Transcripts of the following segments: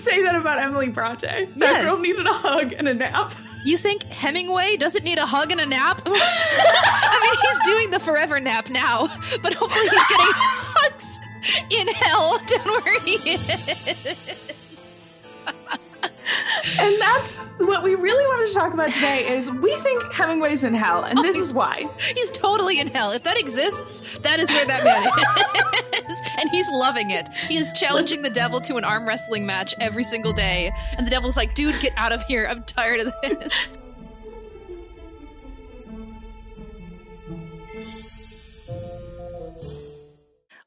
say that about Emily Bronte. That Yes. girl needed a hug and a nap. You think Hemingway doesn't need a hug and a nap? I mean, he's doing the forever nap now, but hopefully he's getting hugs in hell down where he is. And that's what we really wanted to talk about today is we think Hemingway's in hell, and this oh, is why. He's totally in hell. If that exists, that is where that man is. And he's loving it. He is challenging the devil to an arm wrestling match every single day. And the devil's like, dude, get out of here. I'm tired of this.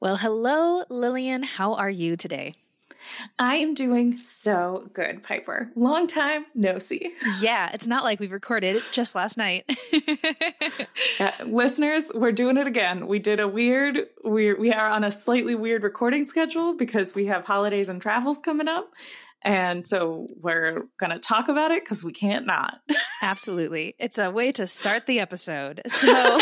Well, hello, Lillian. How are you today? I am doing so good, Piper. Long time no see. Yeah, it's not like we recorded it just last night. Uh, listeners, we're doing it again. We did a weird, we we are on a slightly weird recording schedule because we have holidays and travels coming up. And so we're going to talk about it because we can't not. Absolutely. It's a way to start the episode. So,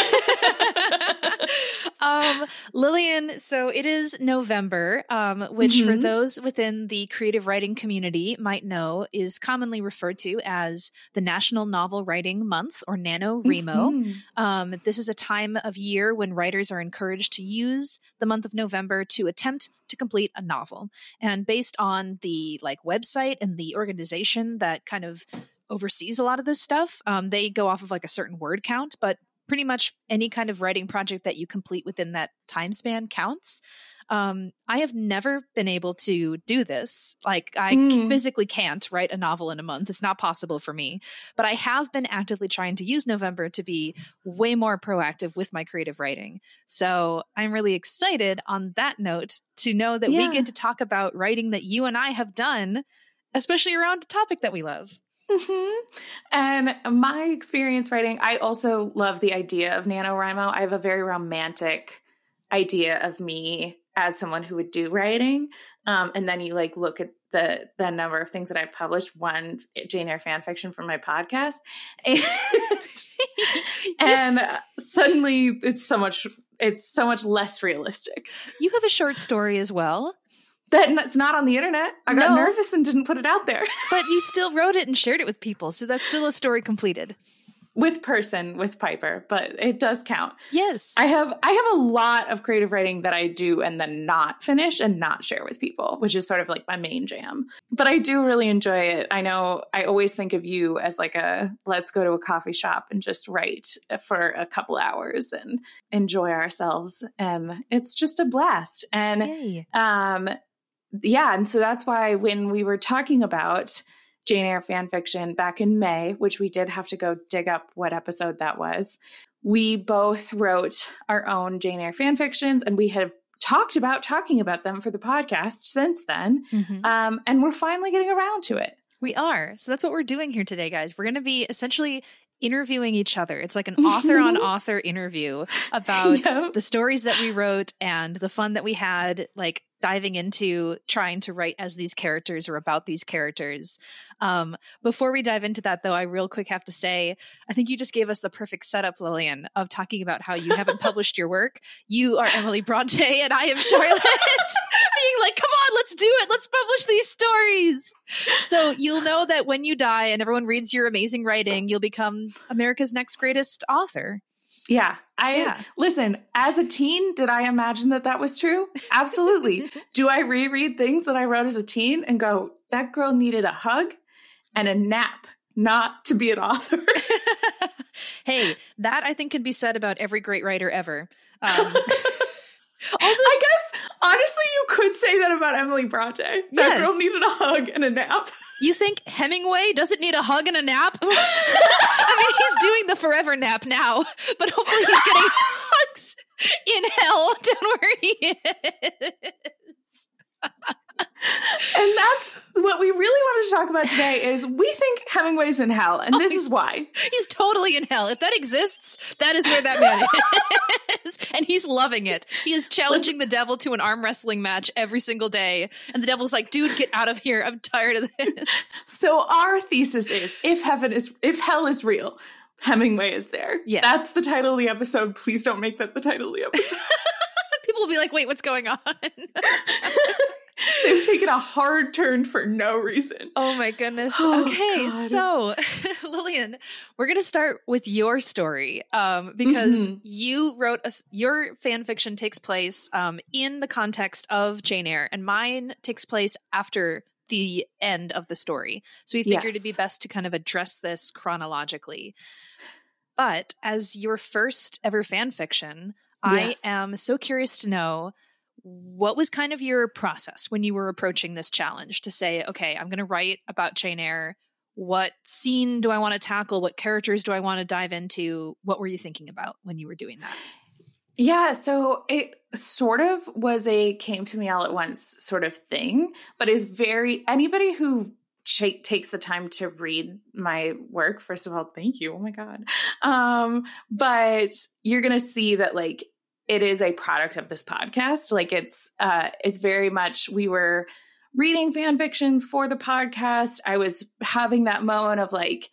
um, Lillian, so it is November, um, which for Mhm. those within the creative writing community might know is commonly referred to as the National Novel Writing Month or NaNoWriMo. Mhm. Um, this is a time of year when writers are encouraged to use the month of November to attempt to complete a novel. And based on the like website and the organization that kind of oversees a lot of this stuff, um, they go off of like a certain word count, but pretty much any kind of writing project that you complete within that time span counts. Um, I have never been able to do this. Like, I Mm. physically can't write a novel in a month. It's not possible for me. But I have been actively trying to use November to be way more proactive with my creative writing. So I'm really excited on that note to know that Yeah. we get to talk about writing that you and I have done, especially around a topic that we love. Hmm And my experience writing, I also love the idea of NaNoWriMo. I have a very romantic idea of me as someone who would do writing. Um, and then you like look at the the number of things that I've published, one Jane Eyre fan fiction from my podcast. And, and suddenly it's so much it's so much less realistic. You have a short story as well, That it's not on the internet. I got No. nervous and didn't put it out there. but you still wrote it and shared it with people. So that's still a story completed. with person with Piper, but it does count. Yes. I have I have a lot of creative writing that I do and then not finish and not share with people, which is sort of like my main jam. But I do really enjoy it. I know I always think of you as like a let's go to a coffee shop and just write for a couple hours and enjoy ourselves and it's just a blast. And Yay. um yeah and so that's why when we were talking about jane eyre fan fiction back in may which we did have to go dig up what episode that was we both wrote our own jane eyre fan fictions and we have talked about talking about them for the podcast since then Mhm. um, and we're finally getting around to it We are. So that's what we're doing here today, guys. We're going to be essentially interviewing each other. It's like an author on author interview about Yep. the stories that we wrote and the fun that we had, like diving into trying to write as these characters or about these characters. Um, before we dive into that, though, I real quick have to say, I think you just gave us the perfect setup, Lillian, of talking about how you haven't published your work. You are Emily Bronte, and I am Charlotte, being like, come on, let's do it. Let's publish these stories. So you'll know that when you die and everyone reads your amazing writing, you'll become America's next greatest author. Yeah i Yeah. listen as a teen did i imagine that that was true absolutely do I reread things that I wrote as a teen and go, that girl needed a hug and a nap, not to be an author? hey, that I think can be said about every great writer ever. Um, I guess, honestly, you could say that about Emily Bronte. That Yes. girl needed a hug and a nap. You think Hemingway doesn't need a hug and a nap? I mean, he's doing the forever nap now, but hopefully he's getting hugs in hell down where he is. And that's what we really wanted to talk about today is we think Hemingway's in hell, and oh, this is why. He's totally in hell. If that exists, that is where that man is. And he's loving it. He is challenging the devil to an arm wrestling match every single day. And the devil's like, dude, get out of here. I'm tired of this. So our thesis is if heaven is if hell is real, Hemingway is there. Yes. That's the title of the episode. Please don't make that the title of the episode. Will be like, wait, what's going on? They've taken a hard turn for no reason. Oh my goodness. Oh, okay, God. so Lillian, we're going to start with your story um, because Mhm. you wrote a, your fan fiction takes place um, in the context of Jane Eyre, and mine takes place after the end of the story. So we figured it'd be best to kind of address this chronologically. But as your first ever fan fiction, I am so curious to know what was kind of your process when you were approaching this challenge to say, okay, I'm going to write about Jane Eyre. What scene do I want to tackle? What characters do I want to dive into? What were you thinking about when you were doing that? Yeah, so it sort of was a came to me all at once sort of thing, but is very anybody who ch- takes the time to read my work. First of all, thank you. Oh my god. Um, but you're gonna see that like it is a product of this podcast. Like it's uh, it's very much we were reading fan fictions for the podcast. I was having that moment of like,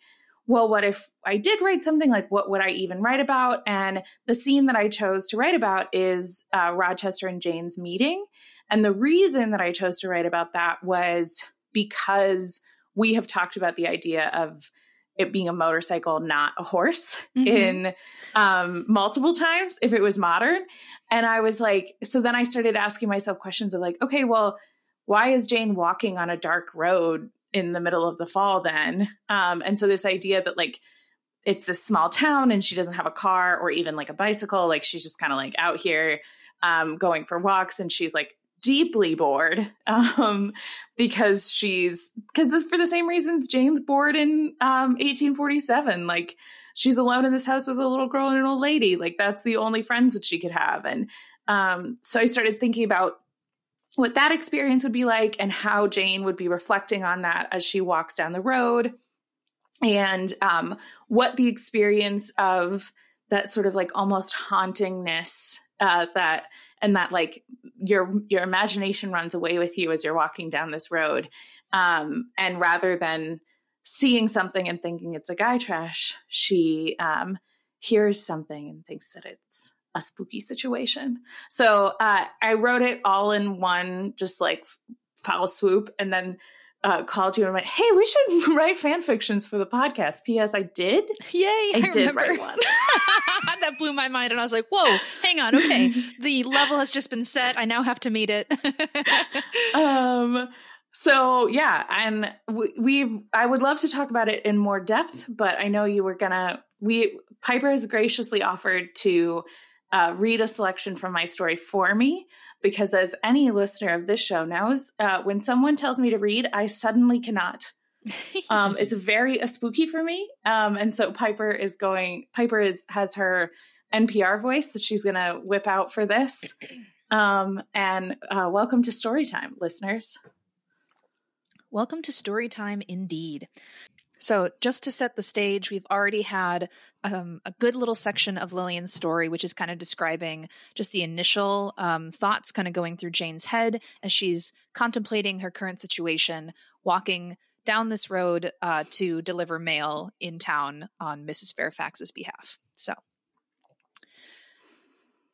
well, what if I did write something? Like, what would I even write about? And the scene that I chose to write about is uh, Rochester and Jane's meeting. And the reason that I chose to write about that was because we have talked about the idea of it being a motorcycle, not a horse, Mhm. in um, multiple times if it was modern. And I was like, so then I started asking myself questions of like, okay, well, why is Jane walking on a dark road in the middle of the fall then? Um, and so this idea that like it's this small town and she doesn't have a car or even like a bicycle, like she's just kind of like out here um, going for walks and she's like deeply bored um, because she's because for the same reasons Jane's bored in um, 1847. Like she's alone in this house with a little girl and an old lady. Like that's the only friends that she could have. And um, so I started thinking about what that experience would be like and how Jane would be reflecting on that as she walks down the road and um, what the experience of that sort of like almost hauntingness uh, that and that like your your imagination runs away with you as you're walking down this road. Um, and rather than seeing something and thinking it's a Gytrash she um, hears something and thinks that it's a spooky situation. So uh, i wrote it all in one just like foul swoop. And then uh, called you and went, "Hey, we should write fan fictions for the podcast." P.S. I did. Yay! I, I, did remember. write one. that blew my mind, and I was like, "Whoa, hang on, okay, the level has just been set. I now have to meet it." um. So yeah, and we, we I would love to talk about it in more depth, but I know you were gonna. We Piper has graciously offered to uh, read a selection from my story for me because, as any listener of this show knows, uh, when someone tells me to read, I suddenly cannot. um, it's very uh, spooky for me. Um, and so Piper is going. Piper is has her NPR voice that she's going to whip out for this. Um, and uh, welcome to Storytime, listeners. Welcome to Storytime Indeed. So, just to set the stage, we've already had um, a good little section of Lillian's story, which is kind of describing just the initial um, thoughts kind of going through Jane's head as she's contemplating her current situation, walking down this road uh, to deliver mail in town on Mrs. Fairfax's behalf. So,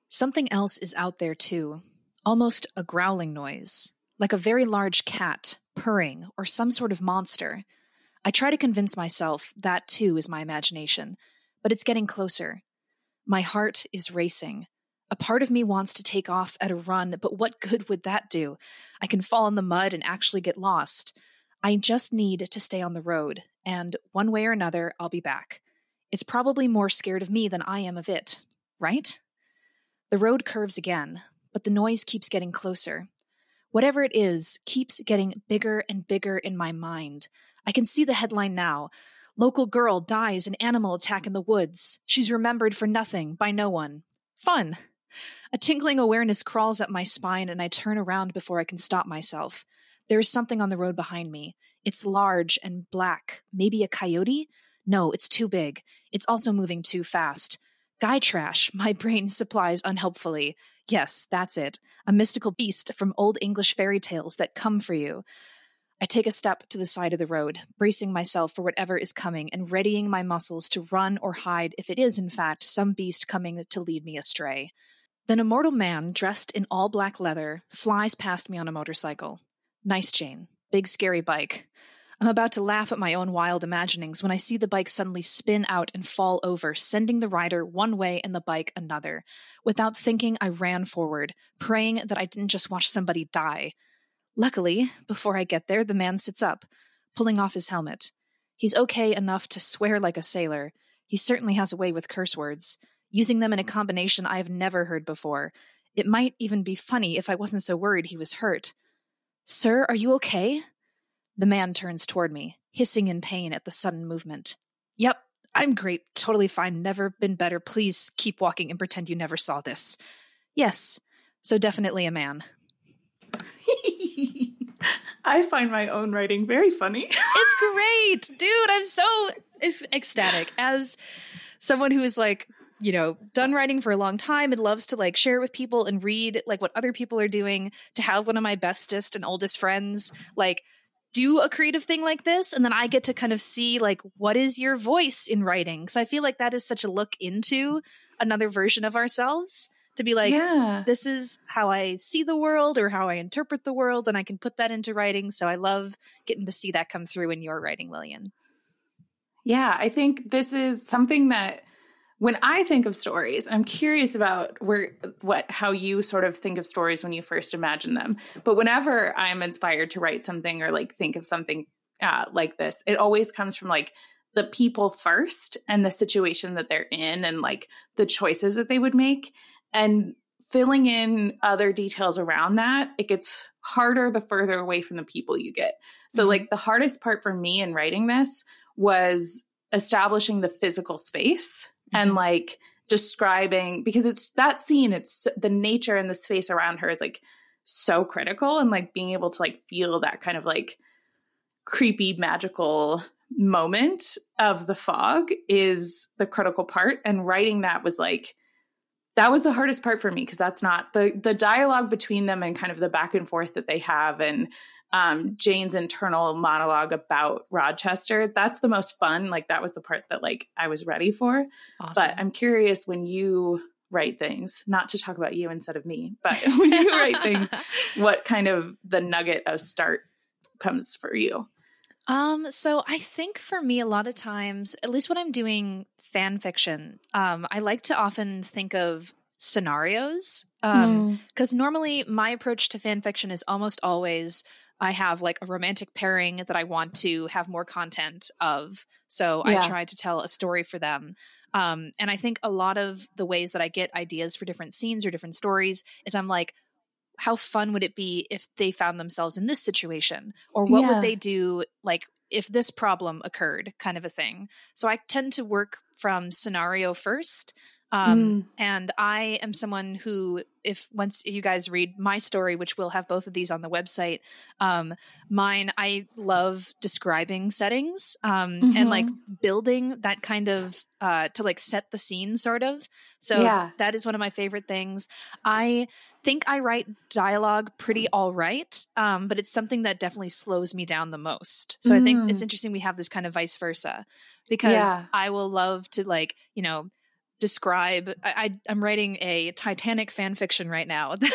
something else is out there too, almost a growling noise, like a very large cat purring or some sort of monster. I try to convince myself that too is my imagination, but it's getting closer. My heart is racing. A part of me wants to take off at a run, but what good would that do? I can fall in the mud and actually get lost. I just need to stay on the road, and one way or another, I'll be back. It's probably more scared of me than I am of it, right? The road curves again, but the noise keeps getting closer. Whatever it is keeps getting bigger and bigger in my mind. I can see the headline now. Local girl dies in animal attack in the woods. She's remembered for nothing by no one. Fun. A tingling awareness crawls up my spine, and I turn around before I can stop myself. There is something on the road behind me. It's large and black. Maybe a coyote? No, it's too big. It's also moving too fast. Gytrash, my brain supplies unhelpfully. Yes, that's it. A mystical beast from old English fairy tales that come for you. I take a step to the side of the road, bracing myself for whatever is coming and readying my muscles to run or hide if it is, in fact, some beast coming to lead me astray. Then a mortal man, dressed in all black leather, flies past me on a motorcycle. Nice, Jane. Big scary bike. I'm about to laugh at my own wild imaginings when I see the bike suddenly spin out and fall over, sending the rider one way and the bike another. Without thinking, I ran forward, praying that I didn't just watch somebody die. Luckily, before I get there, the man sits up, pulling off his helmet. He's okay enough to swear like a sailor. He certainly has a way with curse words, using them in a combination I have never heard before. It might even be funny if I wasn't so worried he was hurt. Sir, are you okay? The man turns toward me, hissing in pain at the sudden movement. Yep, I'm great, totally fine, never been better. Please keep walking and pretend you never saw this. Yes, so definitely a man. I find my own writing very funny. it's great, dude. I'm so ecstatic as someone who is like you know done writing for a long time and loves to like share with people and read like what other people are doing to have one of my bestest and oldest friends like do a creative thing like this and then i get to kind of see like what is your voice in writing because i feel like that is such a look into another version of ourselves to be like yeah. this is how i see the world or how i interpret the world and i can put that into writing so i love getting to see that come through in your writing lillian yeah i think this is something that when I think of stories, I'm curious about where what how you sort of think of stories when you first imagine them. But whenever I'm inspired to write something or like think of something uh, like this, it always comes from like the people first and the situation that they're in and like the choices that they would make and filling in other details around that. It gets harder the further away from the people you get. So mm-hmm. like the hardest part for me in writing this was establishing the physical space and mm-hmm. like describing because it's that scene it's the nature and the space around her is like so critical and like being able to like feel that kind of like creepy magical moment of the fog is the critical part and writing that was like that was the hardest part for me because that's not the the dialogue between them and kind of the back and forth that they have and um, Jane's internal monologue about Rochester. That's the most fun. Like that was the part that like I was ready for. Awesome. But I'm curious when you write things, not to talk about you instead of me, but when you write things, what kind of the nugget of start comes for you? Um, so I think for me, a lot of times, at least when I'm doing fan fiction, um, I like to often think of scenarios. Um, because mm. normally my approach to fan fiction is almost always I have like a romantic pairing that I want to have more content of. So yeah. I try to tell a story for them. Um, and I think a lot of the ways that I get ideas for different scenes or different stories is I'm like, how fun would it be if they found themselves in this situation? Or what yeah. would they do like if this problem occurred, kind of a thing. So I tend to work from scenario first. Um, mm. And I am someone who, if once you guys read my story, which we'll have both of these on the website, um, mine, I love describing settings um, mm-hmm. and like mm-hmm. building that kind of uh, to like set the scene, sort of. So yeah. that is one of my favorite things. I think I write dialogue pretty all right, um, but it's something that definitely slows me down the most. So mm. I think it's mm. interesting we have this kind of vice versa because yeah. I will love to like, you know, describe I, I am writing a titanic fan fiction right now.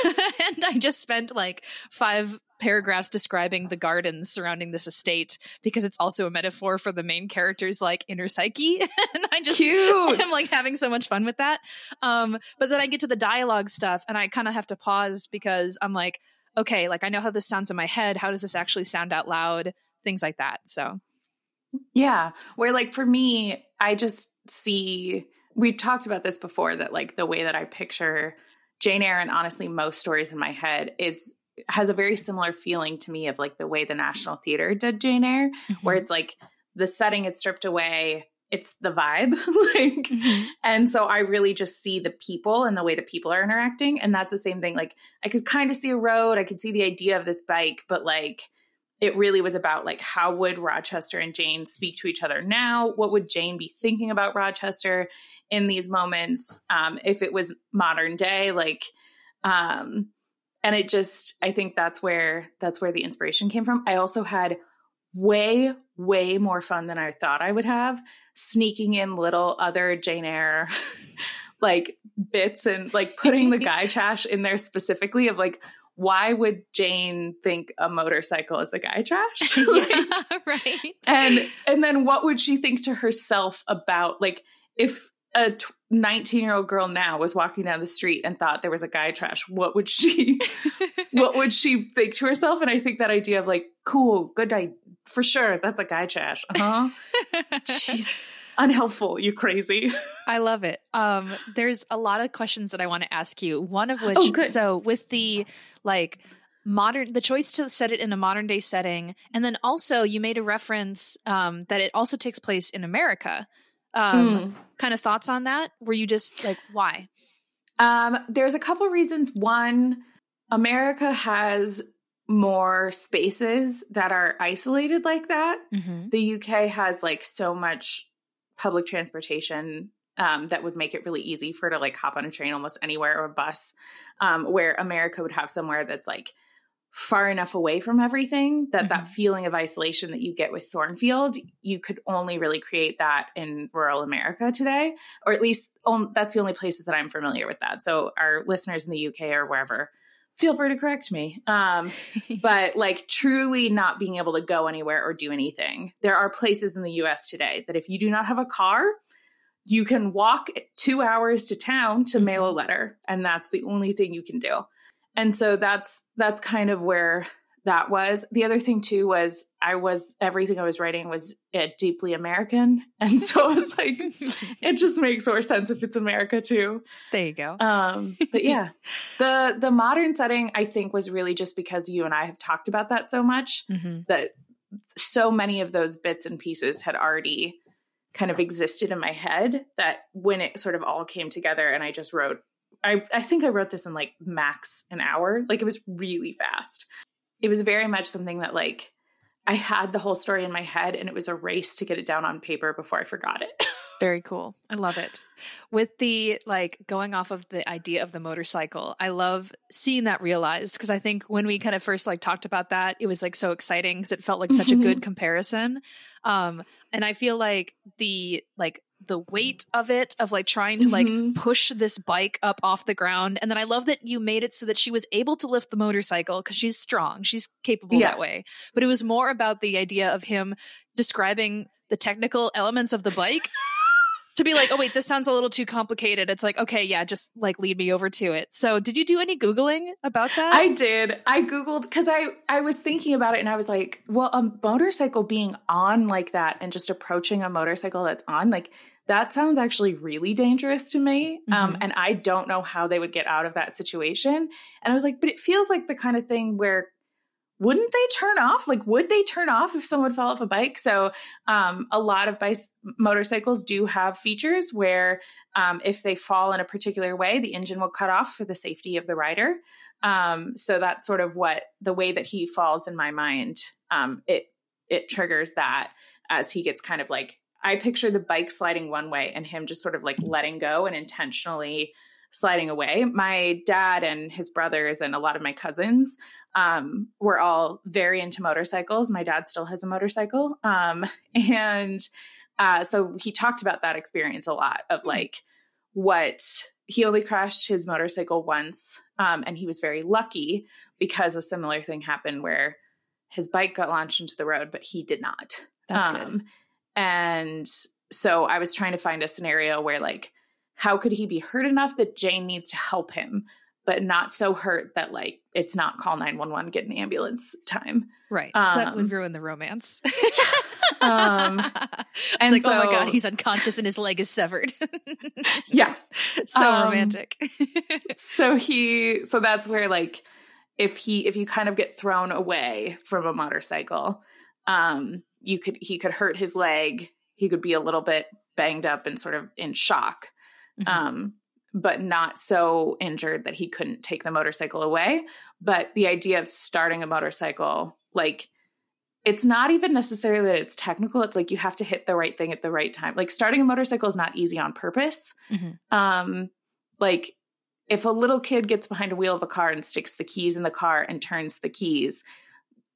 And i just spent like five paragraphs describing the gardens surrounding this estate because it's also a metaphor for the main character's like inner psyche. And i just Cute. i'm like having so much fun with that. Um but then i get to the dialogue stuff and i kind of have to pause because i'm like okay like i know how this sounds in my head. How does this actually sound out loud? Things like that. So. Yeah. Where like for me i just see we've talked about this before that like the way that I picture Jane Eyre and honestly most stories in my head is has a very similar feeling to me of like the way the National Theater did Jane Eyre, mm-hmm. where it's like the setting is stripped away, it's the vibe. like mm-hmm. and so I really just see the people and the way the people are interacting. And that's the same thing. Like I could kind of see a road, I could see the idea of this bike, but like it really was about like how would Rochester and Jane speak to each other now? What would Jane be thinking about Rochester? In these moments um, if it was modern day like um, and it just i think that's where that's where the inspiration came from i also had way way more fun than i thought i would have sneaking in little other jane eyre like bits and like putting the guy trash in there specifically of like why would Jane think a motorcycle is a Gytrash? yeah, right. and and then what would she think to herself about like if a 19 year old girl now was walking down the street and thought there was a Gytrash. What would she what would she think to herself? And i think that idea of like cool good night for sure that's a Gytrash uh-huh. Jeez. unhelpful you crazy. I love it. Um there's a lot of questions that i want to ask you. One of which oh, so with the like modern the choice to set it in a modern day setting and then also you made a reference um, that it also takes place in america um, mm. kind of thoughts on that were you just like why um, there's a couple reasons one america has more spaces that are isolated like that mm-hmm. the uk has like so much public transportation um, that would make it really easy for her to like hop on a train almost anywhere or a bus um, where america would have somewhere that's like far enough away from everything that mm-hmm. that feeling of isolation that you get with Thornfield, you could only really create that in rural America today, or at least on, that's the only places that I'm familiar with that. So our listeners in the UK or wherever, feel free to correct me. Um, but like truly not being able to go anywhere or do anything. There are places in the US today that if you do not have a car, you can walk two hours to town to mail a mm-hmm. letter, and that's the only thing you can do. And so that's that's kind of where that was. The other thing too was I was everything I was writing was uh, deeply American, and so I was like, it just makes more sense if it's America too. There you go. Um, but yeah, the the modern setting I think was really just because you and I have talked about that so much mm-hmm. that so many of those bits and pieces had already kind of existed in my head that when it sort of all came together and I just wrote I, I think I wrote this in like max an hour. Like it was really fast. It was very much something that like I had the whole story in my head and it was a race to get it down on paper before I forgot it. Very cool. I love it. With the like going off of the idea of the motorcycle, I love seeing that realized because I think when we kind of first like talked about that, it was like so exciting because it felt like such a good comparison. Um and I feel like the like the weight of it of like trying to like mm-hmm. push this bike up off the ground and then i love that you made it so that she was able to lift the motorcycle because she's strong she's capable yeah. that way but it was more about the idea of him describing the technical elements of the bike to be like, oh wait, this sounds a little too complicated. It's like, okay, yeah, just like lead me over to it. So, did you do any googling about that? I did. I googled because I I was thinking about it and I was like, well, a motorcycle being on like that and just approaching a motorcycle that's on like that sounds actually really dangerous to me. Um, mm-hmm. Um, and I don't know how they would get out of that situation. And I was like, but it feels like the kind of thing where wouldn't they turn off? Like, would they turn off if someone fell off a bike? So, um, a lot of bike motorcycles do have features where, um, if they fall in a particular way, the engine will cut off for the safety of the rider. Um, so that's sort of what the way that he falls in my mind. Um, it it triggers that as he gets kind of like I picture the bike sliding one way and him just sort of like letting go and intentionally sliding away. My dad and his brothers and a lot of my cousins um, were all very into motorcycles. My dad still has a motorcycle. Um, and uh, so he talked about that experience a lot of hmm. like what he only crashed his motorcycle once. Um, and he was very lucky because a similar thing happened where his bike got launched into the road, but he did not. That's good. Um, and so I was trying to find a scenario where like how could he be hurt enough that Jane needs to help him, but not so hurt that like it's not call 911, get an ambulance time. Right. Um, so that would ruin the romance. um, and like, so, oh my god, he's unconscious and his leg is severed. yeah, so um, romantic. so he, so that's where like, if he, if you kind of get thrown away from a motorcycle, um, you could, he could hurt his leg. He could be a little bit banged up and sort of in shock mm-hmm. um, but not so injured that he couldn't take the motorcycle away. But the idea of starting a motorcycle, like, it's not even necessarily that it's technical. It's like you have to hit the right thing at the right time. Like starting a motorcycle is not easy on purpose. Mm-hmm. Um, like if a little kid gets behind a wheel of a car and sticks the keys in the car and turns the keys,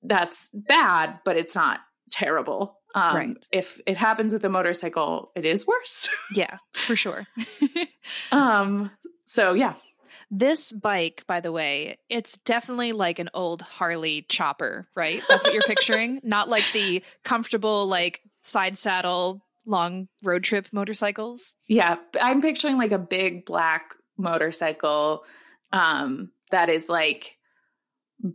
that's bad, but it's not terrible. Um, right. If it happens with a motorcycle, it is worse. yeah, for sure. um. So yeah, This bike, by the way, it's definitely like an old Harley chopper, right? That's what you're picturing. Not like the comfortable, like side saddle, long road trip motorcycles. Yeah. I'm picturing like a big black motorcycle um, that is like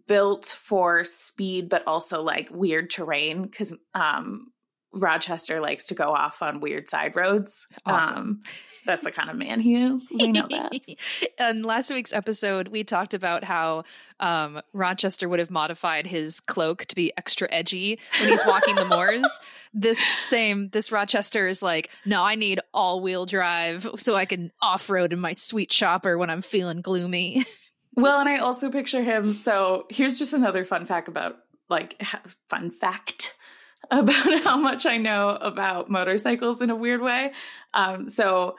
built for speed, but also like weird terrain because um, Rochester likes to go off on weird side roads. Awesome. Um, that's the kind of man he is. We know that. In last week's episode, we talked about how um, Rochester would have modified his cloak to be extra edgy when he's walking the moors. This same, this Rochester is like, no, I need all wheel drive so I can off road in my sweet chopper when I'm feeling gloomy. Well, and I also picture him. So here's just another fun fact about like fun fact about how much I know about motorcycles in a weird way. Um, so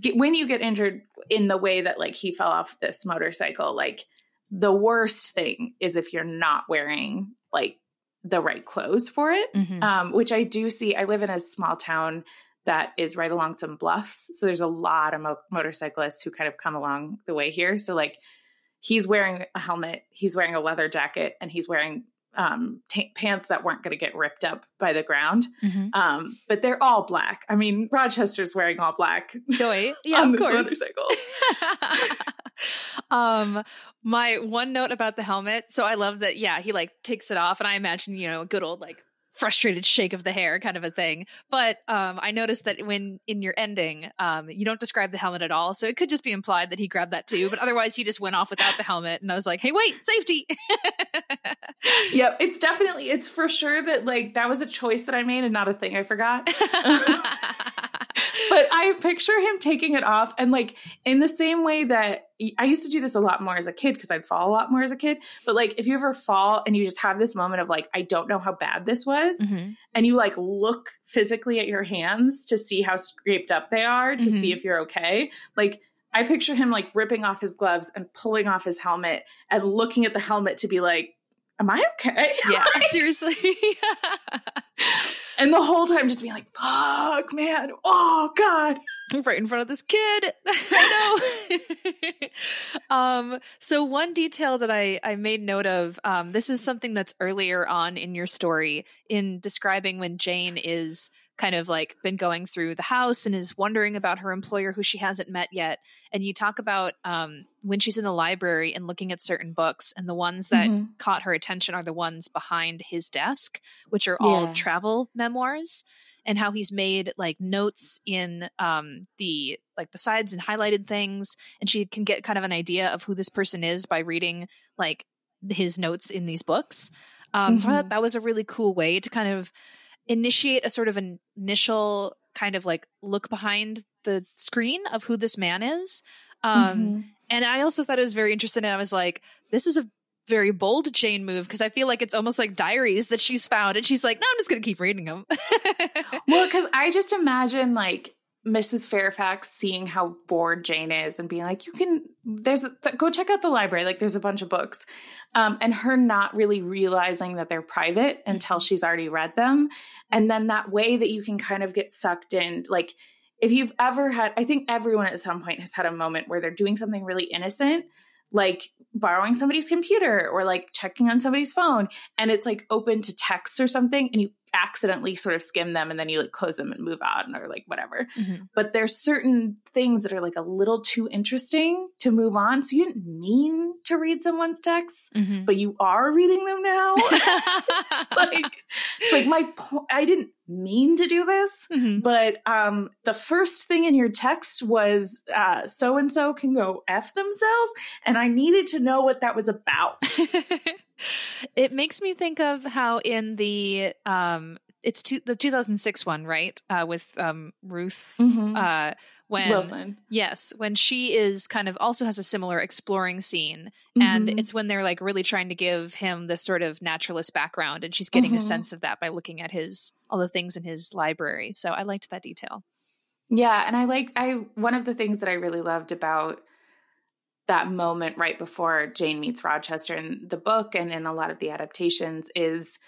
get, when you get injured in the way that like he fell off this motorcycle, like the worst thing is if you're not wearing like the right clothes for it, mm-hmm. um, which I do see. I live in a small town that is right along some bluffs. So there's a lot of mo- motorcyclists who kind of come along the way here. So like he's wearing a helmet, he's wearing a leather jacket, and he's wearing um, t- pants that weren't going to get ripped up by the ground. Mm-hmm. Um, but they're all black. I mean, Rochester's wearing all black. Joy, yeah, of course. um, my one note about the helmet. So I love that. Yeah, he like takes it off, and I imagine you know a good old like frustrated shake of the hair kind of a thing. But um, I noticed that when in your ending, um, you don't describe the helmet at all. So it could just be implied that he grabbed that too. But otherwise, he just went off without the helmet. And I was like, hey, wait, safety. yep. It's definitely, it's for sure that like that was a choice that I made and not a thing I forgot. but I picture him taking it off and like in the same way that I used to do this a lot more as a kid because I'd fall a lot more as a kid. But like if you ever fall and you just have this moment of like, I don't know how bad this was, mm-hmm. and you like look physically at your hands to see how scraped up they are to mm-hmm. see if you're okay. Like I picture him like ripping off his gloves and pulling off his helmet and looking at the helmet to be like, Am I okay? Yeah, seriously. and the whole time just being like, fuck, man. Oh, God. Right in front of this kid. I know. um, so one detail that I, I made note of, um, this is something that's earlier on in your story in describing when Jane is kind of like been going through the house and is wondering about her employer who she hasn't met yet. And you talk about um, when she's in the library and looking at certain books, and the ones that mm-hmm. caught her attention are the ones behind his desk, which are all yeah. travel memoirs. And how he's made like notes in um, the like the sides and highlighted things, and she can get kind of an idea of who this person is by reading like his notes in these books. Um, mm-hmm. So I thought mm-hmm. that was a really cool way to kind of initiate a sort of an initial kind of like look behind the screen of who this man is. Um, mm-hmm. And I also thought it was very interesting. And I was like, this is a very bold Jane move because I feel like it's almost like diaries that she's found. And she's like, no, I'm just going to keep reading them. well, because I just imagine like Mrs. Fairfax seeing how bored Jane is and being like, you can, there's, a, th- go check out the library. Like, there's a bunch of books. Um, and her not really realizing that they're private until mm-hmm. she's already read them. And then that way that you can kind of get sucked in. Like, if you've ever had, I think everyone at some point has had a moment where they're doing something really innocent, like borrowing somebody's computer or like checking on somebody's phone, and it's like open to text or something, and you accidentally sort of skim them and then you like close them and move on or like whatever. Mm-hmm. But there's certain things that are like a little too interesting to move on. So you didn't mean to read someone's texts, mm-hmm. but you are reading them now. like, like my po- I didn't mean to do this, mm-hmm. but um the first thing in your text was uh so and so can go F themselves. And I needed to know what that was about. it makes me think of how in the um it's two, the 2006 one, right? Uh, with um, Ruth mm-hmm. uh, when Wilson. Yes, when she is kind of also has a similar exploring scene, mm-hmm. and it's when they're like really trying to give him this sort of naturalist background, and she's getting mm-hmm. a sense of that by looking at his all the things in his library. So I liked that detail. Yeah, and I like I one of the things that I really loved about that moment right before Jane meets Rochester in the book and in a lot of the adaptations is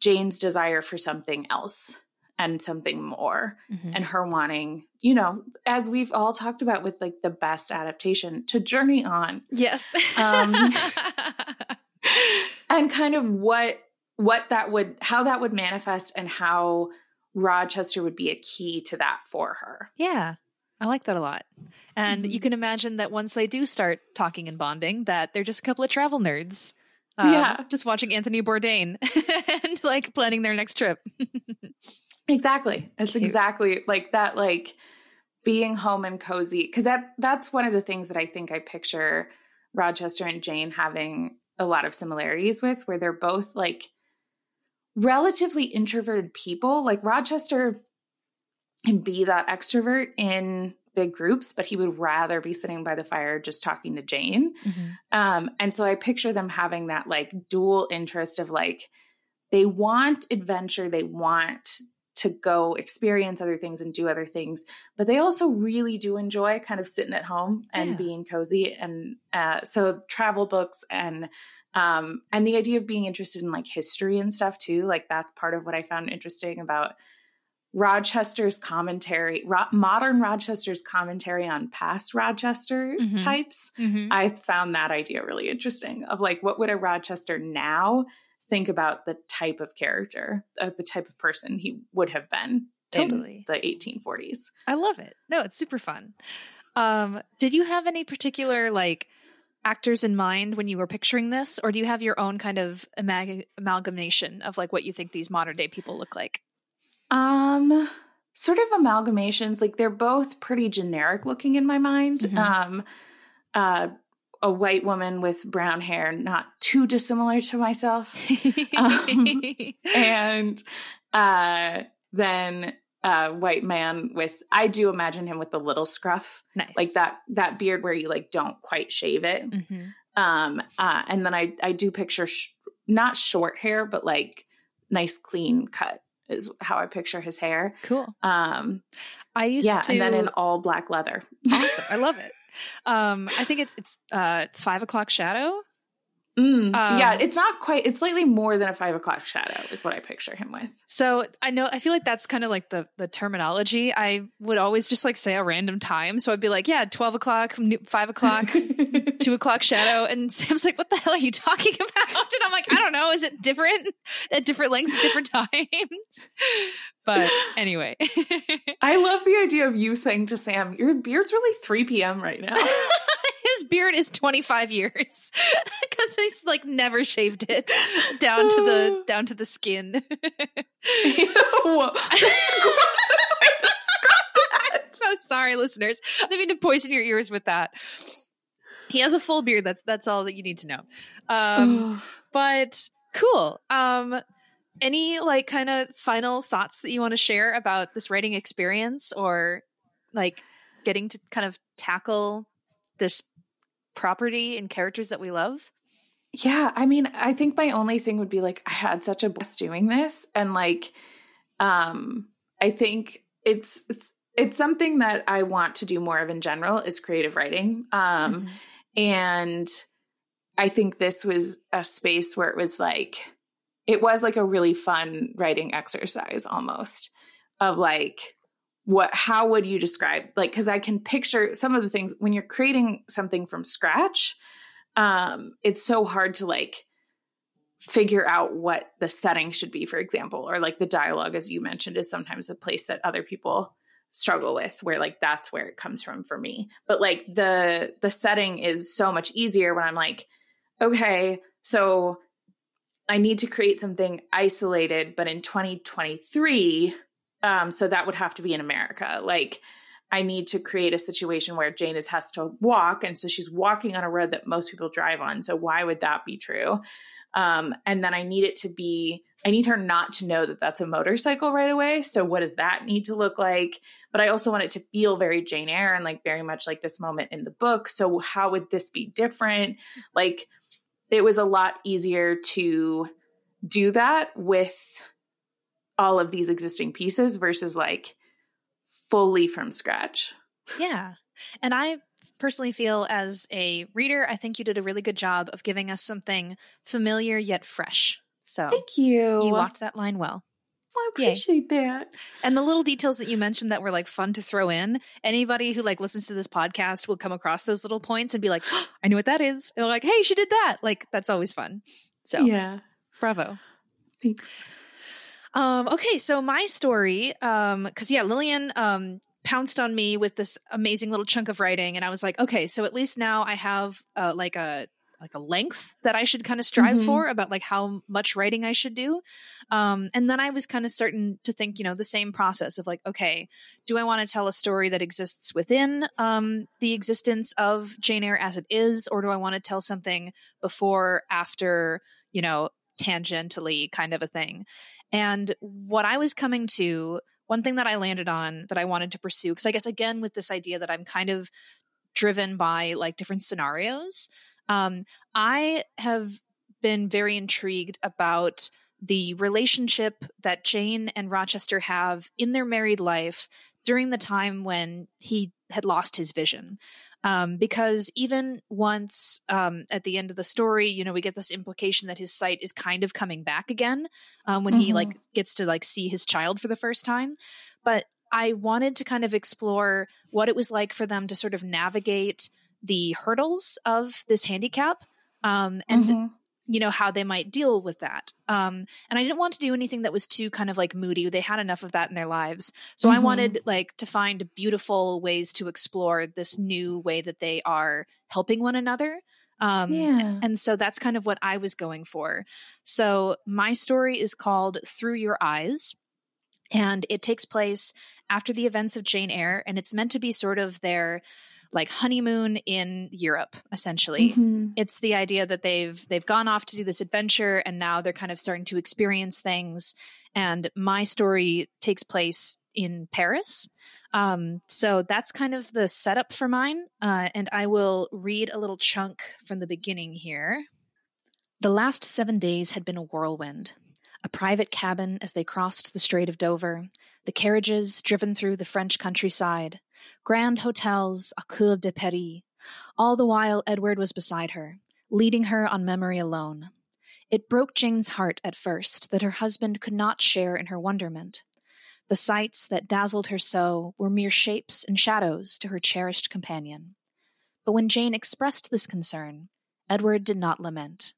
Jane's desire for something else. and something more mm-hmm. and her wanting you know as we've all talked about with like the best adaptation to journey on yes um, and kind of what what that would how that would manifest and how rochester would be a key to that for her yeah I like that a lot. And mm-hmm. you can imagine that once they do start talking and bonding, that they're just a couple of travel nerds. Um, yeah. Just watching Anthony Bourdain and like planning their next trip. exactly. That's Cute. exactly like that, like being home and cozy. Cause that that's one of the things that I think I picture Rochester and Jane having a lot of similarities with, where they're both like relatively introverted people. Like Rochester and be that extrovert in big groups, but he would rather be sitting by the fire just talking to Jane. Mm-hmm. Um, and so I picture them having that like dual interest of like, they want adventure, they want to go experience other things and do other things, but they also really do enjoy kind of sitting at home and yeah. being cozy. And uh, so travel books and um, and the idea of being interested in like history and stuff too, like that's part of what I found interesting about Rochester's commentary, ro- modern Rochester's commentary on past Rochester mm-hmm. types. Mm-hmm. I found that idea really interesting of like, what would a Rochester now think about the type of character, uh, the type of person he would have been totally. in the 1840s? I love it. No, it's super fun. Um, did you have any particular like actors in mind when you were picturing this, or do you have your own kind of amalgamation of like what you think these modern day people look like? Um, sort of amalgamations. Like they're both pretty generic looking in my mind. Mm-hmm. Um, uh, a white woman with brown hair, not too dissimilar to myself. um, and uh, then a white man with I do imagine him with a little scruff, nice. like that that beard where you like don't quite shave it. Mm-hmm. Um, uh, and then I I do picture sh- not short hair, but like nice clean cut is how I picture his hair. Cool. Um, I used to yeah, to, and then in all black leather. awesome. I love it. Um, I think it's it's uh, five o'clock shadow. Mm, um, yeah, it's not quite. It's slightly more than a five o'clock shadow, is what I picture him with. So I know. I feel like that's kind of like the the terminology. I would always just like say a random time. So I'd be like, yeah, twelve o'clock, five o'clock, two o'clock shadow, and Sam's like, what the hell are you talking about? And I'm like, I don't know. Is it different at different lengths at different times? But anyway, I love the idea of you saying to Sam, "Your beard's really three p.m. right now." his beard is 25 years because he's like never shaved it down to the down to the skin. Ew, I'm so sorry, listeners. I didn't mean to poison your ears with that. He has a full beard. That's that's all that you need to know. Um, but cool. Um, any like kind of final thoughts that you want to share about this writing experience, or like getting to kind of tackle this property and characters that we love? Yeah, I mean, I think my only thing would be like I had such a blast doing this and like um I think it's it's it's something that I want to do more of in general is creative writing. Um mm-hmm. and I think this was a space where it was like it was like a really fun writing exercise almost of like what how would you describe like because i can picture some of the things when you're creating something from scratch um it's so hard to like figure out what the setting should be for example or like the dialogue as you mentioned is sometimes a place that other people struggle with where like that's where it comes from for me. But like the the setting is so much easier when i'm like okay so i need to create something isolated but in 2023 um, so that would have to be in America. Like, I need to create a situation where Jane is, has to walk. And so she's walking on a road that most people drive on. So why would that be true? Um, and then I need it to be, I need her not to know that that's a motorcycle right away. So what does that need to look like? But I also want it to feel very Jane Eyre and like very much like this moment in the book. So how would this be different? Like, it was a lot easier to do that with all of these existing pieces versus like fully from scratch. Yeah. And I personally feel as a reader, I think you did a really good job of giving us something familiar yet fresh. So thank you. You walked that line well. I appreciate Yay. that. And the little details that you mentioned that were like fun to throw in. Anybody who like listens to this podcast will come across those little points and be like, oh, I know what that is. And like, hey, she did that. Like that's always fun. So yeah, bravo. Thanks. Um, okay, so my story, um, because yeah, Lillian um pounced on me with this amazing little chunk of writing, and I was like, okay, so at least now I have uh, like a like a length that I should kind of strive mm-hmm. for about like how much writing I should do. Um, and then I was kind of starting to think, you know, the same process of like, okay, do I want to tell a story that exists within um, the existence of Jane Eyre as it is, or do I want to tell something before, after, you know, tangentially kind of a thing? And what I was coming to, one thing that I landed on that I wanted to pursue, because I guess again with this idea that I'm kind of driven by like different scenarios um, I have been very intrigued about the relationship that Jane and Rochester have in their married life during the time when he had lost his vision. Um, because even once um, at the end of the story, you know, we get this implication that his sight is kind of coming back again um, when mm-hmm. he like gets to like see his child for the first time. But I wanted to kind of explore what it was like for them to sort of navigate the hurdles of this handicap um, and mm-hmm. You know how they might deal with that. Um, and i didn't want to do anything that was too kind of like moody. They had enough of that in their lives. So mm-hmm. i wanted like to find beautiful ways to explore this new way that they are helping one another. Um, yeah. and so that's kind of what i was going for. So my story is called through your eyes and it takes place after the events of jane eyre and it's meant to be sort of their like honeymoon in Europe essentially. Mm-hmm. It's the idea that they've they've gone off to do this adventure and now they're kind of starting to experience things and my story takes place in Paris. Um, so that's kind of the setup for mine. Uh, and I will read a little chunk from the beginning here. The last seven days had been a whirlwind. A private cabin as they crossed the Strait of Dover, the carriages driven through the French countryside, grand hotels, a cour de Paris. All the while, Edward was beside her, leading her on memory alone. It broke Jane's heart at first that her husband could not share in her wonderment. The sights that dazzled her so were mere shapes and shadows to her cherished companion. But when Jane expressed this concern, Edward did not lament.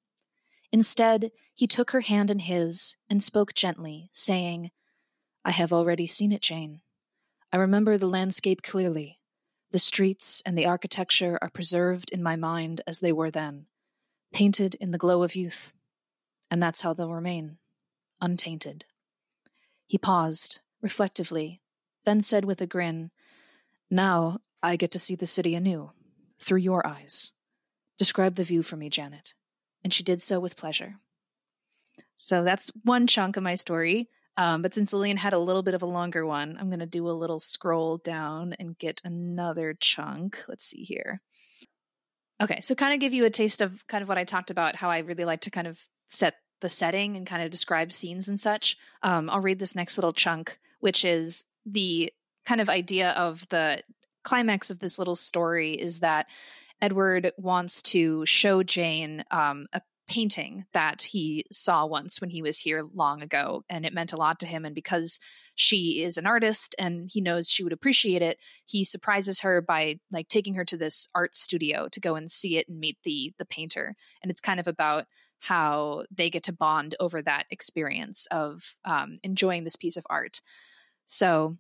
Instead, he took her hand in his and spoke gently, saying, I have already seen it, Jane. I remember the landscape clearly. The streets and the architecture are preserved in my mind as they were then, painted in the glow of youth. And that's how they'll remain, untainted. He paused, reflectively, then said with a grin, Now I get to see the city anew, through your eyes. Describe the view for me, Janet. And she did so with pleasure. So that's one chunk of my story. Um, but since Lillian had a little bit of a longer one, I'm going to do a little scroll down and get another chunk. Let's see here. Okay, so kind of give you a taste of kind of what I talked about, how I really like to kind of set the setting and kind of describe scenes and such. Um, I'll read this next little chunk, which is the kind of idea of the climax of this little story is that Edward wants to show Jane um, a painting that he saw once when he was here long ago and it meant a lot to him and because she is an artist and he knows she would appreciate it he surprises her by like taking her to this art studio to go and see it and meet the the painter. And it's kind of about how they get to bond over that experience of um, enjoying this piece of art. So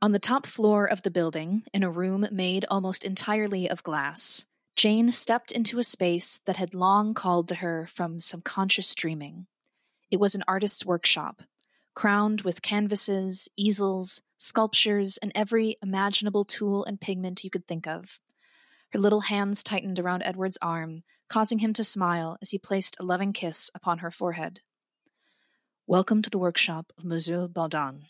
on the top floor of the building, in a room made almost entirely of glass, Jane stepped into a space that had long called to her from subconscious dreaming. It was an artist's workshop, crowned with canvases, easels, sculptures, and every imaginable tool and pigment you could think of. Her little hands tightened around Edward's arm, causing him to smile as he placed a loving kiss upon her forehead. Welcome to the workshop of Monsieur Baudin,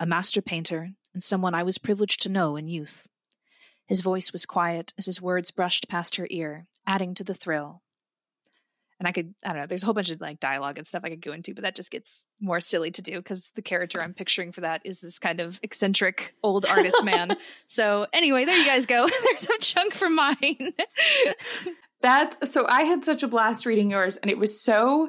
a master painter and someone I was privileged to know in youth. His voice was quiet as his words brushed past her ear, adding to the thrill. And I could, I don't know, there's a whole bunch of like dialogue and stuff I could go into, but that just gets more silly to do because the character I'm picturing for that is this kind of eccentric old artist man. so anyway, there you guys go. there's a chunk from mine. That's so I had such a blast reading yours, and it was so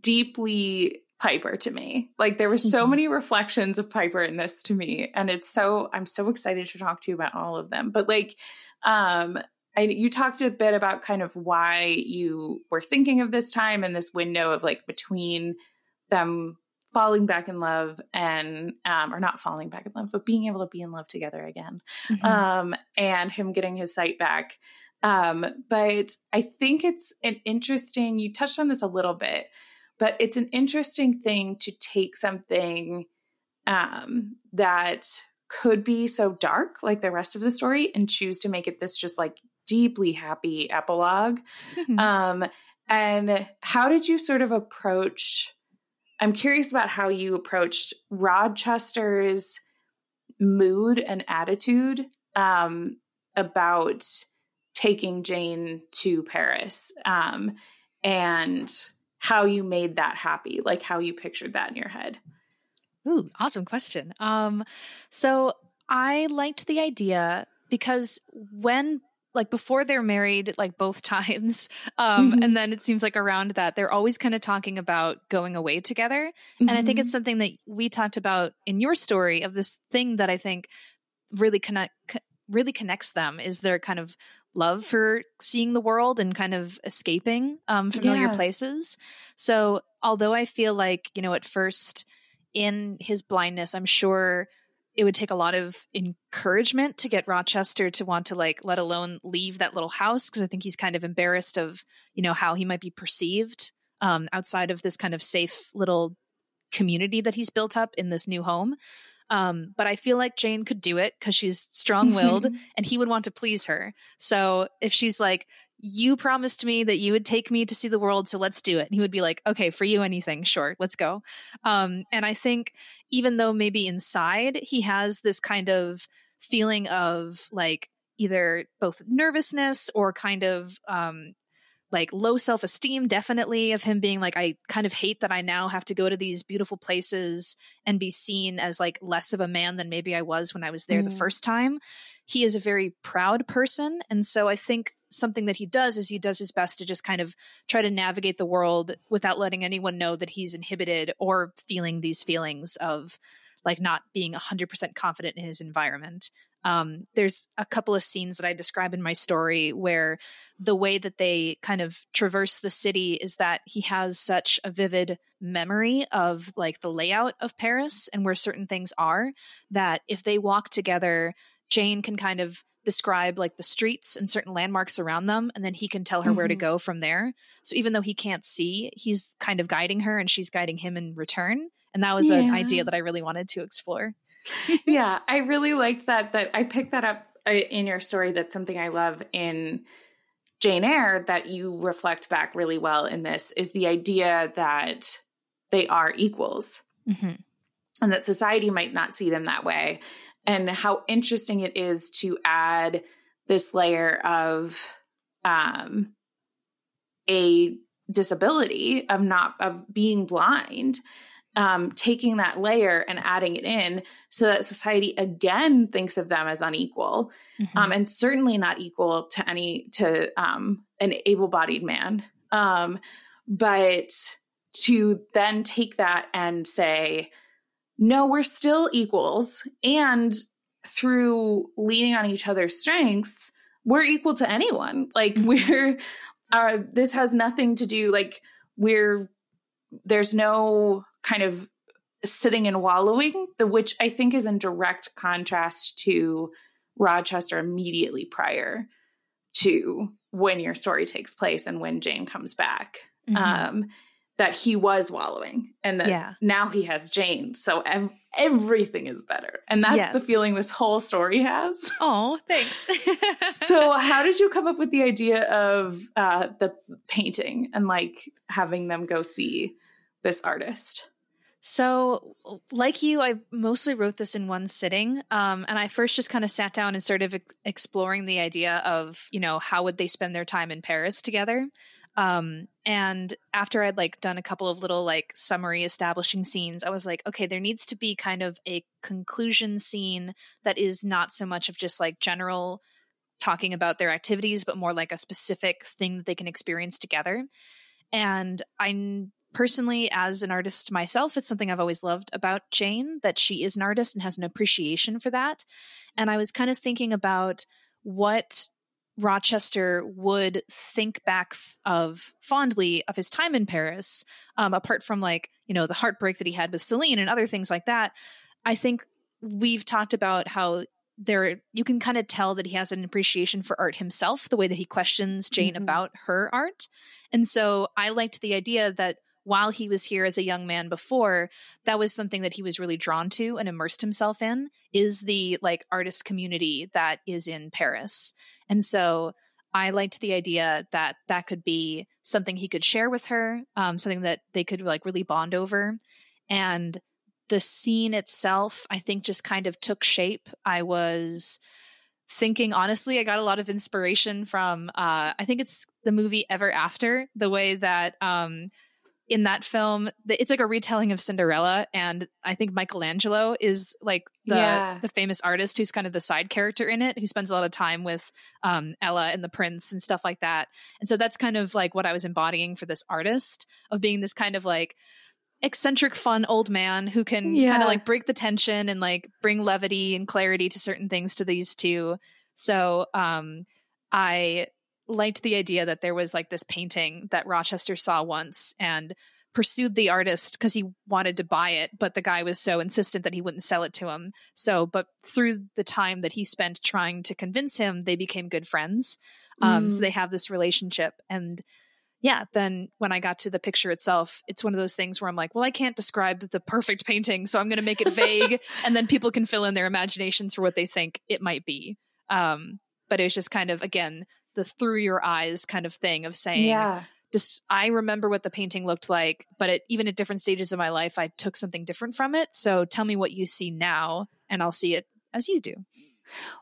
deeply Piper to me. Like there were so Mhm. many reflections of Piper in this to me and it's so I'm so excited to talk to you about all of them. But like um I, you talked a bit about kind of why you were thinking of this time and this window of like between them falling back in love and um or not falling back in love but being able to be in love together again Mhm. um, and him getting his sight back. Um, but I think it's an interesting, you touched on this a little bit, but it's an interesting thing to take something um, that could be so dark, like the rest of the story, and choose to make it this just like deeply happy epilogue. Um, and how did you sort of approach? I'm curious about how you approached Rochester's mood and attitude um, about taking Jane to Paris um, and how you made that happy, like how you pictured that in your head. Ooh, awesome question. Um, so I liked the idea because when like before they're married, like both times, um, Mhm. and then it seems like around that they're always kind of talking about going away together. And I think it's something that we talked about in your story of this thing that I think really connect co- really connects them is their kind of love for seeing the world and kind of escaping um, familiar Yeah. places. So although I feel like you know at first in his blindness, I'm sure it would take a lot of encouragement to get Rochester to want to like let alone leave that little house because I think he's kind of embarrassed of you know how he might be perceived um, outside of this kind of safe little community that he's built up in this new home. Um, but I feel like Jane could do it because she's strong willed and he would want to please her. So if she's like, You promised me that you would take me to see the world, so let's do it. And he would be like, Okay, for you, anything, sure, let's go. Um, and I think even though maybe inside he has this kind of feeling of like either both nervousness or kind of um, like low self esteem, definitely of him being like, I kind of hate that I now have to go to these beautiful places and be seen as like less of a man than maybe I was when I was there the Mm. first time. He is a very proud person. And so I think something that he does is he does his best to just kind of try to navigate the world without letting anyone know that he's inhibited or feeling these feelings of like not being 100% confident in his environment. Um, there's a couple of scenes that I describe in my story where the way that they kind of traverse the city is that he has such a vivid memory of like the layout of Paris and where certain things are that if they walk together, Jane can kind of describe like the streets and certain landmarks around them and then he can tell her where to Mhm. go from there. So even though he can't see, he's kind of guiding her and she's guiding him in return. And that was an idea that I really wanted to explore. yeah, I really liked that. That I picked that up uh, in your story. That's something I love in Jane Eyre that you reflect back really well in this is the idea that they are equals Mhm. and that society might not see them that way and how interesting it is to add this layer of um a disability of not of being blind um taking that layer and adding it in so that society again thinks of them as unequal Mhm. um, and certainly not equal to any to um, an able-bodied man. Um, but to then take that and say, no, we're still equals, and through leaning on each other's strengths, we're equal to anyone. Like we're, uh, this has nothing to do. Like we're there's no kind of sitting and wallowing, the which I think is in direct contrast to Rochester immediately prior to when your story takes place and when Jane comes back. Mhm. Um, that he was wallowing and that Yeah. now he has Jane. So ev- everything is better. And that's the feeling this whole story has. Oh, thanks. so how did you come up with the idea of uh, the painting and like having them go see this artist? So, like you, I mostly wrote this in one sitting. Um, and I first just kind of sat down and started ex- exploring the idea of, you know, how would they spend their time in Paris together? Um, and after I'd like done a couple of little like summary establishing scenes, I was like, okay, there needs to be kind of a conclusion scene that is not so much of just like general talking about their activities, but more like a specific thing that they can experience together. And I personally, as an artist myself, it's something I've always loved about Jane that she is an artist and has an appreciation for that. And I was kind of thinking about what Rochester would think back of fondly of his time in Paris, um, apart from like, you know, the heartbreak that he had with Celine and other things like that. I think we've talked about how there you can kind of tell that he has an appreciation for art himself, the way that he questions Jane mm-hmm. about her art. And so I liked the idea that while he was here as a young man before, that was something that he was really drawn to and immersed himself in is the like artist community that is in Paris. And so I liked the idea that that could be something he could share with her, um, something that they could like really bond over. And the scene itself, I think, just kind of took shape. I was thinking honestly i got a lot of inspiration from uh, i think it's the movie ever after the way that um, in that film it's like a retelling of cinderella and i think michelangelo is like the yeah. the famous artist who's kind of the side character in it who spends a lot of time with um, ella and the prince and stuff like that and so that's kind of like what i was embodying for this artist of being this kind of like eccentric fun old man who can yeah. kind of like break the tension and like bring levity and clarity to certain things to these two so um i liked the idea that there was like this painting that rochester saw once and pursued the artist because he wanted to buy it but the guy was so insistent that he wouldn't sell it to him so but through the time that he spent trying to convince him they became good friends um, mm. so they have this relationship and yeah, then when I got to the picture itself, it's one of those things where I'm like, well, I can't describe the perfect painting, so I'm going to make it vague, and then people can fill in their imaginations for what they think it might be. Um, but it was just kind of again the through your eyes kind of thing of saying, yeah. Just, I remember what the painting looked like, but at, even at different stages of my life, I took something different from it. So tell me what you see now, and I'll see it as you do.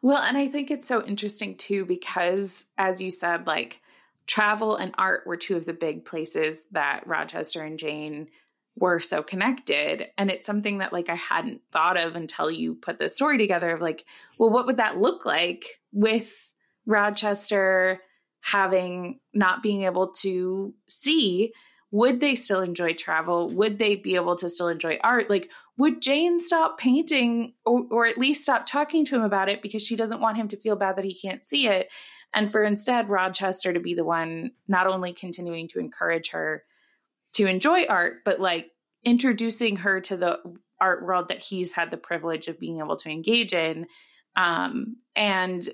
Well, and I think it's so interesting too, because as you said, like travel and art were two of the big places that Rochester and Jane were so connected and it's something that like I hadn't thought of until you put the story together of like well what would that look like with Rochester having not being able to see would they still enjoy travel? Would they be able to still enjoy art? Like would Jane stop painting or, or at least stop talking to him about it because she doesn't want him to feel bad that he can't see it? And for instead Rochester to be the one not only continuing to encourage her to enjoy art, but like introducing her to the art world that he's had the privilege of being able to engage in. Um, and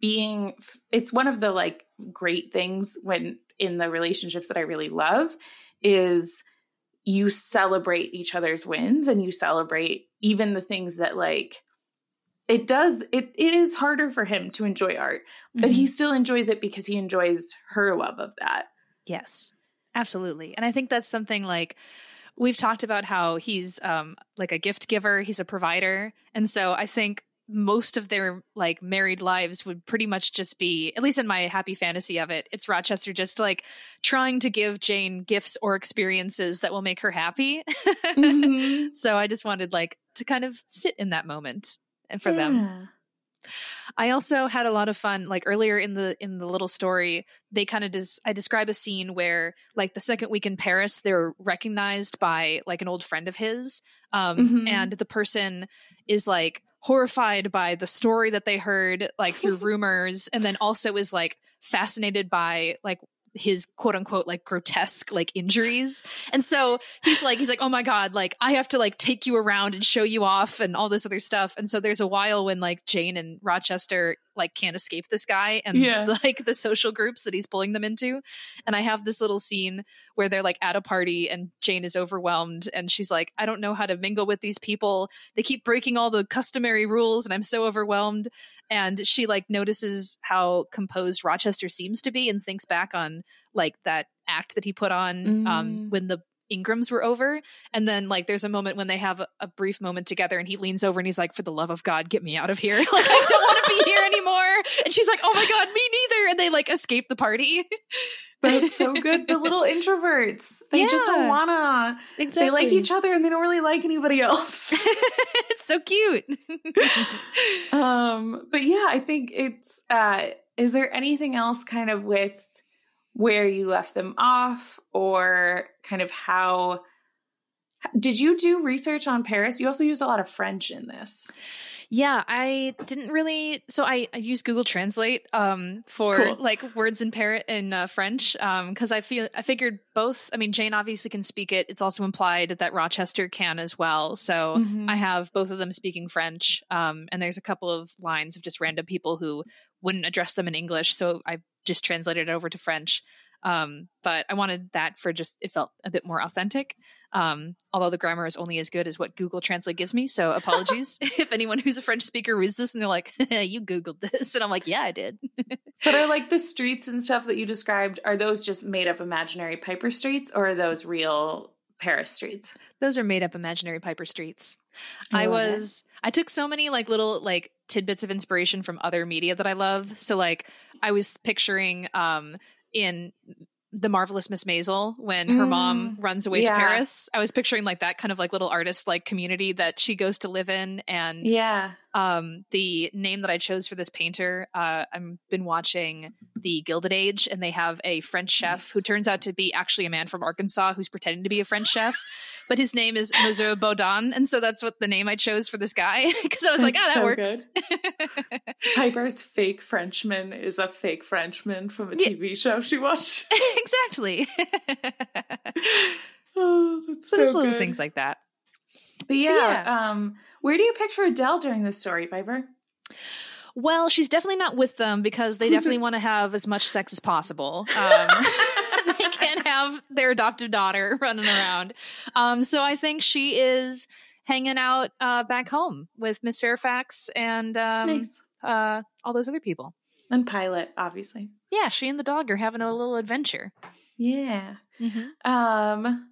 being, it's one of the like great things when in the relationships that I really love is you celebrate each other's wins and you celebrate even the things that like it does it it is harder for him to enjoy art but mm-hmm. he still enjoys it because he enjoys her love of that. Yes absolutely. And i think that's something like we've talked about how he's um like a gift giver. He's a provider. And so i think most of their like married lives would pretty much just be at least in my happy fantasy of it it's rochester just like trying to give jane gifts or experiences that will make her happy mm-hmm. so i just wanted like to kind of sit in that moment and for yeah. them. I also had a lot of fun like earlier in the in the little story they kind of des- I describe a scene where like the second week in Paris they're recognized by like an old friend of his um mm-hmm. and the person is like horrified by the story that they heard like through rumors and then also is like fascinated by like his quote unquote like grotesque like injuries. And so he's like, he's like, oh my God, like I have to like take you around and show you off and all this other stuff. And so there's a while when like Jane and Rochester like can't escape this guy and yeah. like the social groups that he's pulling them into. And I have this little scene where they're like at a party and Jane is overwhelmed and she's like, I don't know how to mingle with these people. They keep breaking all the customary rules and I'm so overwhelmed and she like notices how composed Rochester seems to be and thinks back on like that act that he put on um, mm. um, when the Ingrams were over. And then like there's a moment when they have a, a, brief moment together and he leans over and he's like, For the love of God, get me out of here. like I don't want to be here anymore. And she's like, Oh my God, me neither. And they like escape the party. That's so good. The little introverts. They yeah, just don't wanna. Exactly. They like each other and they don't really like anybody else. it's so cute. um, but yeah, I think it's uh is there anything else kind of with where you left them off or kind of how did you do research on Paris? You also used a lot of French in this. Yeah, I didn't really. So I, I use Google Translate um, for cool. like words in Paris in uh, French because um, I feel I figured both. I mean, Jane obviously can speak it. It's also implied that Rochester can as well. So mm-hmm. I have both of them speaking French, um, and there's a couple of lines of just random people who wouldn't address them in English. So I just translated it over to French. Um, but I wanted that for just it felt a bit more authentic. Um, although the grammar is only as good as what Google Translate gives me. So apologies if anyone who's a French speaker reads this and they're like, "You googled this," and I'm like, "Yeah, I did." but are like the streets and stuff that you described? Are those just made up imaginary Piper streets, or are those real Paris streets? Those are made up imaginary Piper streets. I, I was it. I took so many like little like tidbits of inspiration from other media that I love. So like I was picturing um in the marvelous Miss Maisel when her mm, mom runs away yeah. to Paris. I was picturing like that kind of like little artist like community that she goes to live in and yeah. Um the name that I chose for this painter, uh I've been watching The Gilded Age and they have a French chef who turns out to be actually a man from Arkansas who's pretending to be a French chef, but his name is Monsieur Baudin and so that's what the name I chose for this guy because I was like, "Oh, that so works." Piper's fake Frenchman is a fake Frenchman from a TV yeah. show she watched. exactly. oh, that's so, so little things like that. But yeah, yeah. Um, where do you picture Adele during this story, Piper? Well, she's definitely not with them because they definitely want to have as much sex as possible. Um, they can't have their adoptive daughter running around. Um, so I think she is hanging out uh, back home with Miss Fairfax and um, nice. uh, all those other people. And Pilot, obviously. Yeah, she and the dog are having a little adventure. Yeah. Mm-hmm. Um,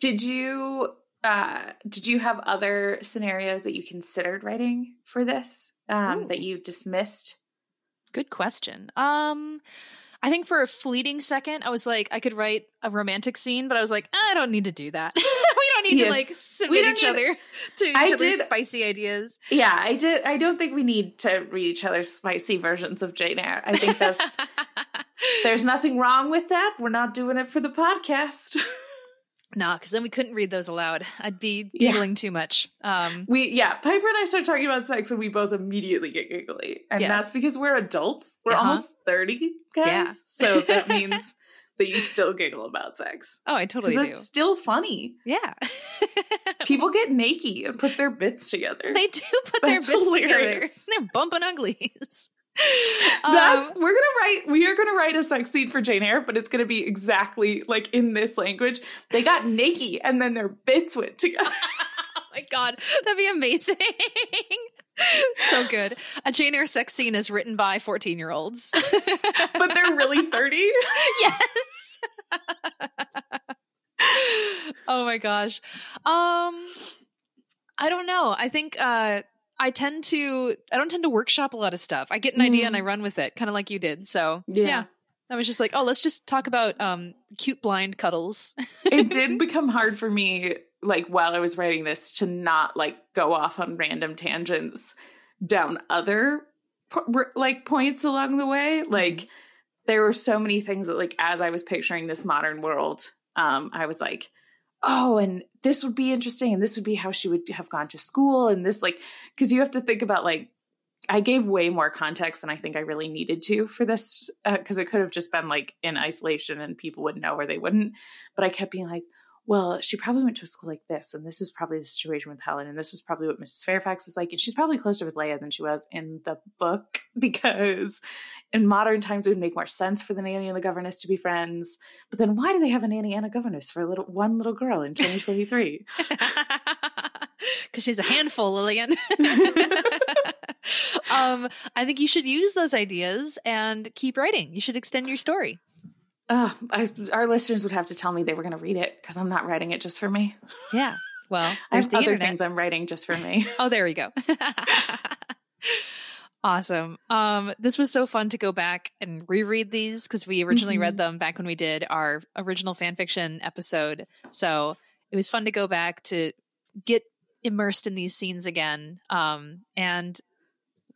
did you uh, did you have other scenarios that you considered writing for this um, that you dismissed? Good question. Um, I think for a fleeting second, I was like, I could write a romantic scene, but I was like, I don't need to do that. we don't need yes. to like submit each other to each I other's did, spicy ideas. Yeah, I did. I don't think we need to read each other's spicy versions of Jane Eyre. I think that's there's nothing wrong with that. We're not doing it for the podcast. Nah, because then we couldn't read those aloud. I'd be giggling yeah. too much. Um, we yeah, Piper and I start talking about sex and we both immediately get giggly, and yes. that's because we're adults. We're uh-huh. almost thirty, guys. Yeah. So that means that you still giggle about sex. Oh, I totally do. It's still funny. Yeah. People get naked and put their bits together. They do put that's their bits hilarious. together. They're bumping uglies. That's um, we're gonna write we are gonna write a sex scene for Jane Eyre, but it's gonna be exactly like in this language. They got naked and then their bits went together. oh my god, that'd be amazing. so good. A Jane Eyre sex scene is written by 14 year olds. but they're really 30? yes. oh my gosh. Um I don't know. I think uh I tend to I don't tend to workshop a lot of stuff. I get an mm. idea and I mm. run with it, kind of like you did. So yeah. yeah. I was just like, oh, let's just talk about um cute blind cuddles. it did become hard for me like while I was writing this to not like go off on random tangents down other like points along the way. Mm-hmm. Like there were so many things that like as I was picturing this modern world, um I was like oh, and this would be interesting, and this would be how she would have gone to school, and this like because you have to think about like I gave way more context than I think I really needed to for this because uh, it could have just been like in isolation and people would know or they wouldn't. But I kept being like, well, she probably went to a school like this, and this was probably the situation with Helen, and this was probably what Mrs. Fairfax was like, and she's probably closer with Leah than she was in the book because in modern times it would make more sense for the nanny and the governess to be friends. But then why do they have a nanny and a governess for a little one little girl in 2023? Because she's a handful, Lillian. um, I think you should use those ideas and keep writing. You should extend your story. Oh, I, our listeners would have to tell me they were going to read it because I'm not writing it just for me. Yeah. Well, there's the other internet. things I'm writing just for me. oh, there we go. awesome. Um, this was so fun to go back and reread these because we originally mm-hmm. read them back when we did our original fan fiction episode. So it was fun to go back to get immersed in these scenes again. Um, and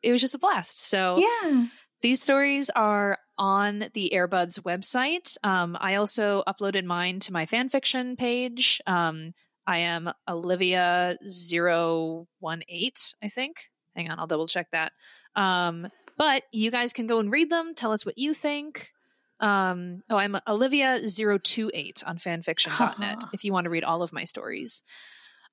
it was just a blast. So yeah, these stories are on the Eyrebuds website. Um, I also uploaded mine to my fanfiction page. Um, I am Olivia018, I think. Hang on, I'll double check that. Um, but you guys can go and read them. Tell us what you think. Um, oh, I'm Olivia028 on fanfiction.net if you want to read all of my stories.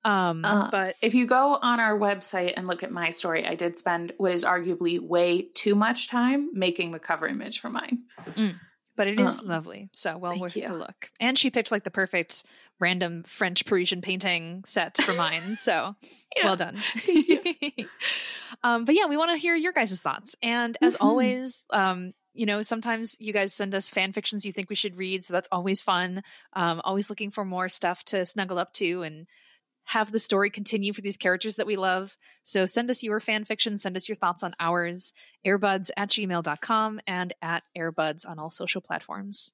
Um, uh, but if you go on our website and look at my story, I did spend what is arguably way too much time making the cover image for mine. Mm, but it is um, lovely. So well worth you. the look. And she picked like the perfect random French Parisian painting set for mine. So yeah. well done. um, but yeah, we want to hear your guys' thoughts. And as mm-hmm. always, um, you know, sometimes you guys send us fan fictions you think we should read. So that's always fun. Um, always looking for more stuff to snuggle up to and have the story continue for these characters that we love. So send us your fan fiction, send us your thoughts on ours, eyrebuds at gmail.com and at eyrebuds on all social platforms.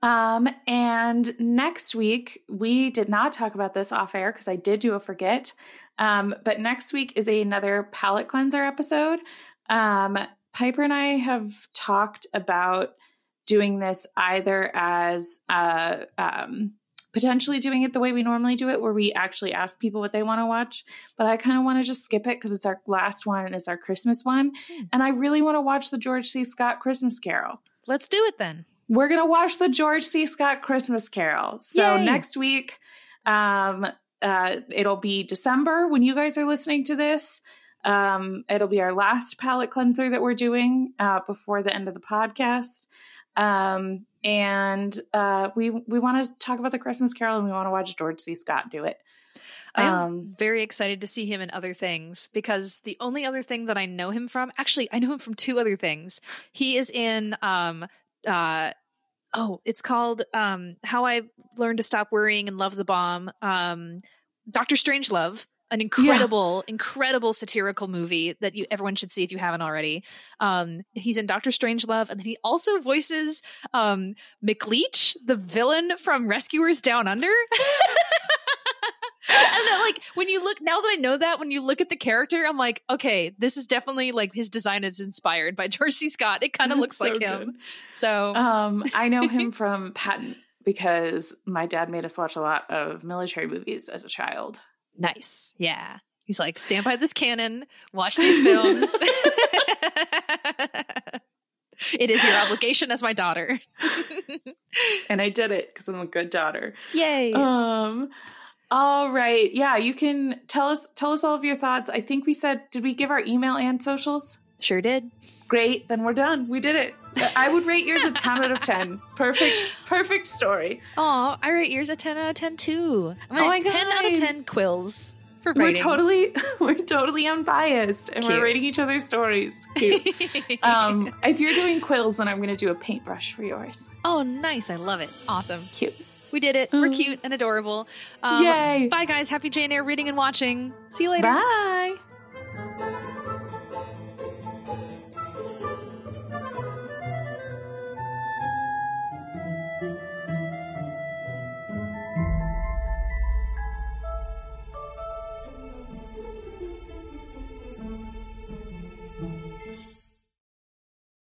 Um, and next week, we did not talk about this off air because I did do a forget. Um, but next week is a, another palate cleanser episode. Um, Piper and I have talked about doing this either as a, um, potentially doing it the way we normally do it, where we actually ask people what they want to watch. But I kind of want to just skip it because it's our last one and it's our Christmas one. Hmm. And I really want to watch the George C. Scott Christmas Carol. Let's do it then. We're going to watch the George C. Scott Christmas Carol. So Yay. next week, um, uh, it'll be December when you guys are listening to this. Um, it'll be our last palate cleanser that we're doing uh, before the end of the podcast. Um, and uh, we we want to talk about the Christmas Carol, and we want to watch George C. Scott do it. I am um, very excited to see him in other things because the only other thing that I know him from, actually, I know him from two other things. He is in um uh oh, it's called um How I Learned to Stop Worrying and Love the Bomb. Um Doctor Strangelove an incredible, yeah. incredible satirical movie that you everyone should see if you haven't already. Um, he's in Doctor Strangelove, and then he also voices um, McLeach, the villain from Rescuers Down Under. and then like when you look now that I know that when you look at the character, I'm like, okay, this is definitely like his design is inspired by George C. Scott. It kind of looks so like him. So um, I know him from Patton because my dad made us watch a lot of military movies as a child. Nice. Yeah. He's like, stand by this cannon, watch these films. it is your obligation as my daughter. and I did it because I'm a good daughter. Yay. Um all right. Yeah, you can tell us tell us all of your thoughts. I think we said did we give our email and socials? Sure did. Great. Then we're done. We did it. I would rate yours a 10 out of 10. Perfect, perfect story. Oh, I rate yours a 10 out of 10 too. I'm oh my 10 God. out of 10 quills for We're totally, we're totally unbiased and Cute. we're rating each other's stories. Cute. um, if you're doing quills, then I'm going to do a paintbrush for yours. Oh, nice. I love it. Awesome. Cute. We did it. We're cute and adorable. Um, Yay. Bye, guys. Happy Jane Eyre reading and watching. See you later. Bye.